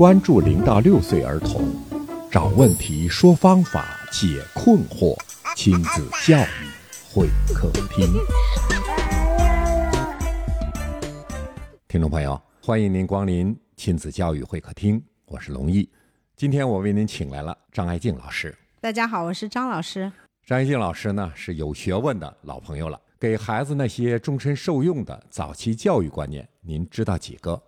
关注零到六岁儿童，找问题，说方法，解困惑，亲子教育会客厅。听众朋友，欢迎您光临亲子教育会客厅，我是龙毅。今天我为您请来了张爱静老师。大家好，我是张老师。张爱静老师呢是有学问的老朋友了，给孩子那些终身受用的早期教育观念，您知道几个？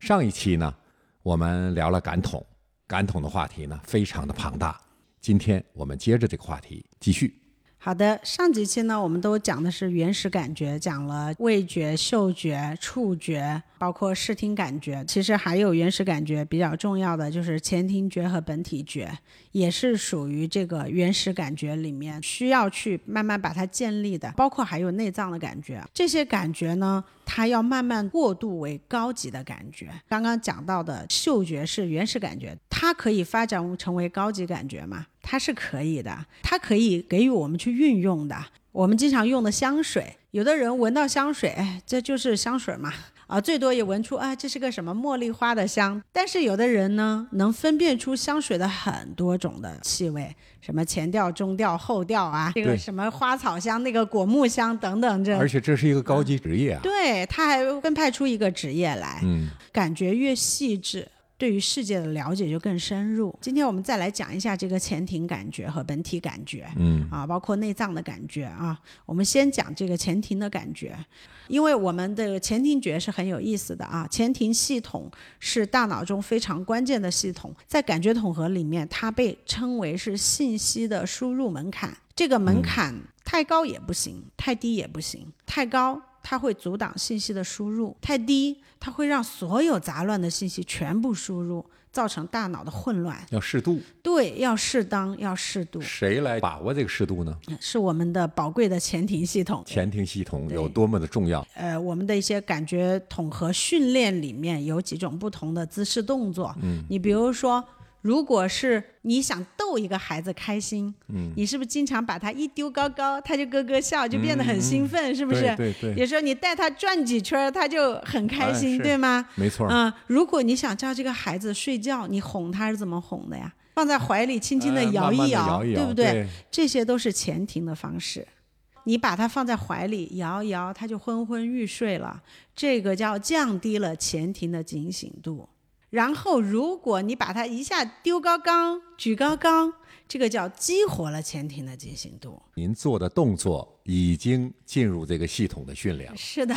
上一期呢，我们聊了感统，感统的话题呢非常的庞大。今天我们接着这个话题继续。好的，上几期呢，我们都讲的是原始感觉，讲了味觉、嗅觉、触觉，包括视听感觉。其实还有原始感觉比较重要的就是前庭觉和本体觉，也是属于这个原始感觉里面需要去慢慢把它建立的。包括还有内脏的感觉，这些感觉呢，它要慢慢过渡为高级的感觉。刚刚讲到的嗅觉是原始感觉，它可以发展成为高级感觉吗？它是可以的，它可以给予我们去运用的。我们经常用的香水，有的人闻到香水，哎，这就是香水嘛，啊，最多也闻出啊，这是个什么茉莉花的香。但是有的人呢，能分辨出香水的很多种的气味，什么前调、中调、后调啊，这个什么花草香、那个果木香等等，这而且这是一个高级职业啊。对，他还分派出一个职业来，嗯，感觉越细致。对于世界的了解就更深入。今天我们再来讲一下这个前庭感觉和本体感觉，嗯啊，包括内脏的感觉啊。我们先讲这个前庭的感觉，因为我们的前庭觉是很有意思的啊。前庭系统是大脑中非常关键的系统，在感觉统合里面，它被称为是信息的输入门槛。这个门槛太高也不行，太低也不行。太高它会阻挡信息的输入，太低它会让所有杂乱的信息全部输入，造成大脑的混乱。要适度。对，要适当，要适度，谁来把握这个适度呢？是我们的宝贵的前庭系统。前庭系统有多么的重要？呃，我们的一些感觉统合训练里面有几种不同的姿势动作。嗯，你比如说，如果是你想逗一个孩子开心，嗯，你是不是经常把他一丢高高，他就咯咯笑，就变得很兴奋，是不是？对对对，有时候你带他转几圈，他就很开哎心，是对吗？没错。嗯，如果你想叫这个孩子睡觉，你哄他是怎么哄的呀？放在怀里，轻轻地摇哎慢慢，摇一摇，对不对？对？这些都是前庭的方式。你把它放在怀里摇一摇，它就昏昏欲睡了。这个叫降低了前庭的警醒度。然后，如果你把它一下丢高高、举高高，这个叫激活了前庭的警醒度。您做的动作已经进入这个系统的训练了。是的，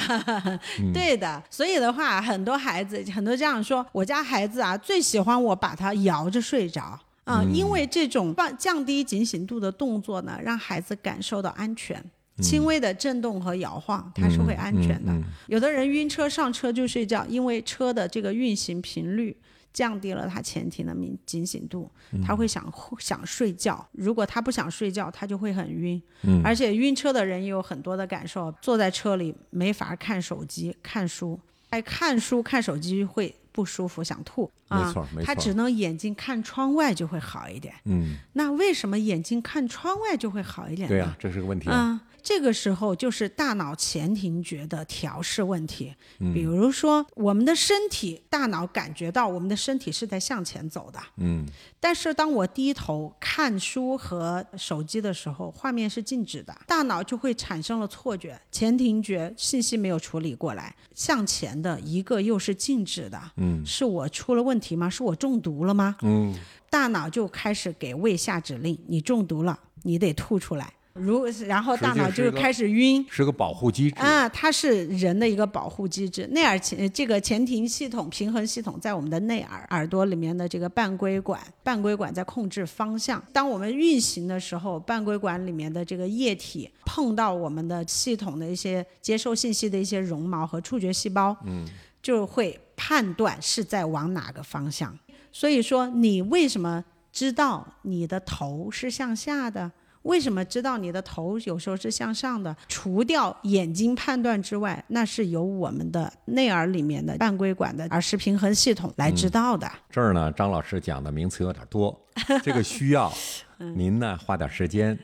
对的。所以的话，很多孩子，很多家长说，我家孩子啊，最喜欢我把他摇着睡着。啊、因为这种放降低警醒度的动作呢，让孩子感受到安全。轻微的震动和摇晃，它是会安全的。有的人晕车上车就睡觉，因为车的这个运行频率降低了他前庭的敏警醒度，他会想想睡觉。如果他不想睡觉，他就会很晕。嗯而且晕车的人也有很多的感受，坐在车里没法看手机、看书，哎，看书看手机会不舒服，想吐啊。没错没错他只能眼睛看窗外就会好一点。嗯，那为什么眼睛看窗外就会好一点呢？对呀、这是个问题啊。嗯，这个时候就是大脑前庭觉的调试问题。嗯比如说，我们的身体，大脑感觉到我们的身体是在向前走的，嗯但是当我低头看书和手机的时候，画面是静止的，大脑就会产生了错觉，前庭觉信息没有处理过来，向前的一个又是静止的，嗯是我出了问题吗？是我中毒了吗？嗯，大脑就开始给胃下指令，你中毒了，你得吐出来。如然后大脑就是开始晕。是个保护机制。啊，它是人的一个保护机制。内耳前这个前庭系统、平衡系统在我们的内耳耳朵里面的这个半规管，半规管在控制方向。当我们运行的时候，半规管里面的这个液体碰到我们的系统的一些接受信息的一些绒毛和触觉细胞，嗯，就会判断是在往哪个方向。所以说，你为什么知道你的头是向下的？为什么知道你的头有时候是向上的？除掉眼睛判断之外，那是由我们的内耳里面的半规管的耳石平衡系统来知道的。这儿呢，张老师讲的名词有点多，这个需要 嗯您呢花点时间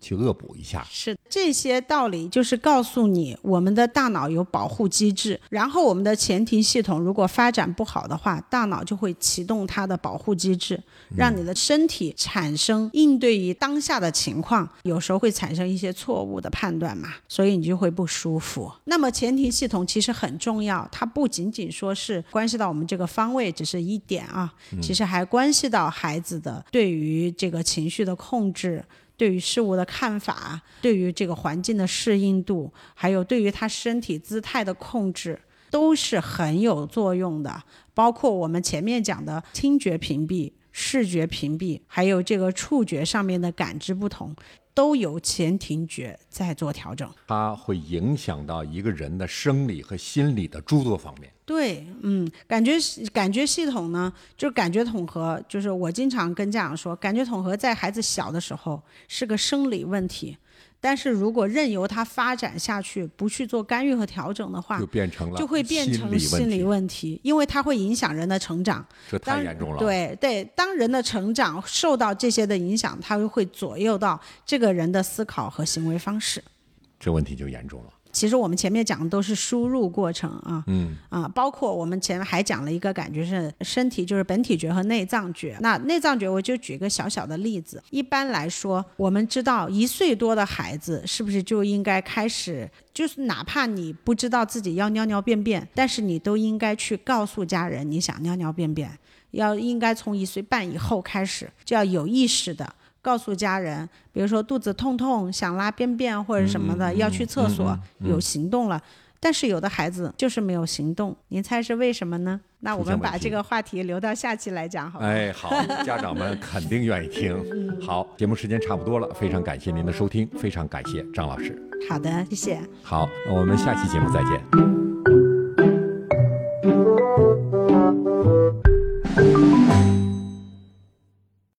去恶补一下。是这些道理，就是告诉你，我们的大脑有保护机制，然后我们的前庭系统如果发展不好的话，大脑就会启动它的保护机制，让你的身体产生应对于当下的情况，有时候会产生一些错误的判断嘛，所以你就会不舒服。那么前庭系统其实很重要，它不仅仅说是关系到我们这个方位，只是一点啊，其实还关系到孩子的对于这个情绪的控制。对于事物的看法，对于这个环境的适应度，还有对于他身体姿态的控制，都是很有作用的。包括我们前面讲的听觉屏蔽、视觉屏蔽，还有这个触觉上面的感知不同。都由前庭觉在做调整，它会影响到一个人的生理和心理的诸多方面。对，嗯，感觉感觉系统呢，就是感觉统合，就是我经常跟家长说，感觉统合在孩子小的时候是个生理问题。但是如果任由它发展下去，不去做干预和调整的话，就变成了就会变成心理问题，因为它会影响人的成长。这太严重了。对对，当人的成长受到这些的影响，它就会左右到这个人的思考和行为方式。这问题就严重了。其实我们前面讲的都是输入过程啊，嗯啊，包括我们前面还讲了一个感觉是身体就是本体觉和内脏觉。那内脏觉我就举个小小的例子，一般来说，我们知道一岁多的孩子是不是就应该开始，就是哪怕你不知道自己要尿尿便便，但是你都应该去告诉家人你想尿尿便便，要应该从一岁半以后开始就要有意识的。告诉家人，比如说肚子痛痛、想拉便便或者什么的，要去厕所，有行动了。但是有的孩子就是没有行动，您猜是为什么呢？那我们把这个话题留到下期来讲，好吗？哎，好，家长们肯定愿意听。好，节目时间差不多了，非常感谢您的收听，非常感谢张老师。好的，谢谢。好，我们下期节目再见。